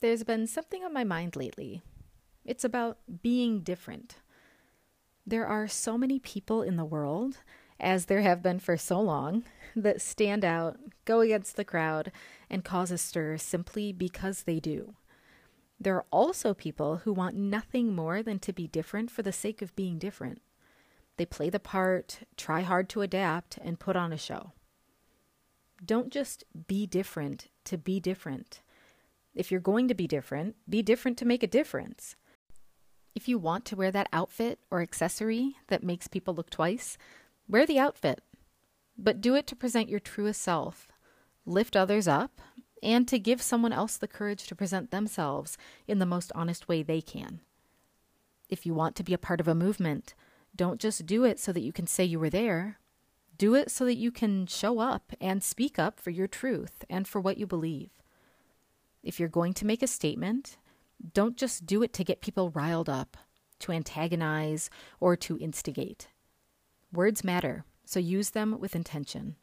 there's been something on my mind lately. It's about being different. There are so many people in the world, as there have been for so long, that stand out, go against the crowd, and cause a stir simply because they do. There are also people who want nothing more than to be different for the sake of being different. They play the part, try hard to adapt, and put on a show. Don't just be different to be different. If you're going to be different, be different to make a difference. If you want to wear that outfit or accessory that makes people look twice, wear the outfit. But do it to present your truest self, lift others up, and to give someone else the courage to present themselves in the most honest way they can. If you want to be a part of a movement, don't just do it so that you can say you were there. Do it so that you can show up and speak up for your truth and for what you believe. If you're going to make a statement, don't just do it to get people riled up, to antagonize, or to instigate. Words matter, so use them with intention.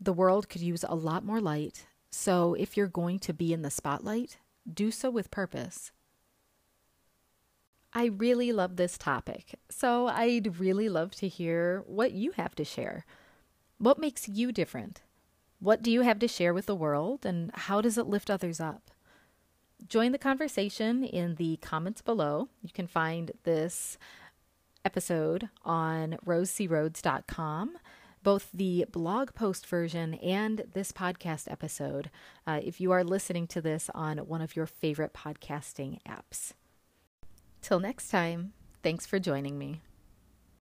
The world could use a lot more light, so if you're going to be in the spotlight, do so with purpose. I really love this topic, so I'd really love to hear what you have to share. What makes you different? What do you have to share with the world, and how does it lift others up? Join the conversation in the comments below. You can find this episode on rosecroads.com, both the blog post version and this podcast episode, uh, if you are listening to this on one of your favorite podcasting apps. Till next time, thanks for joining me.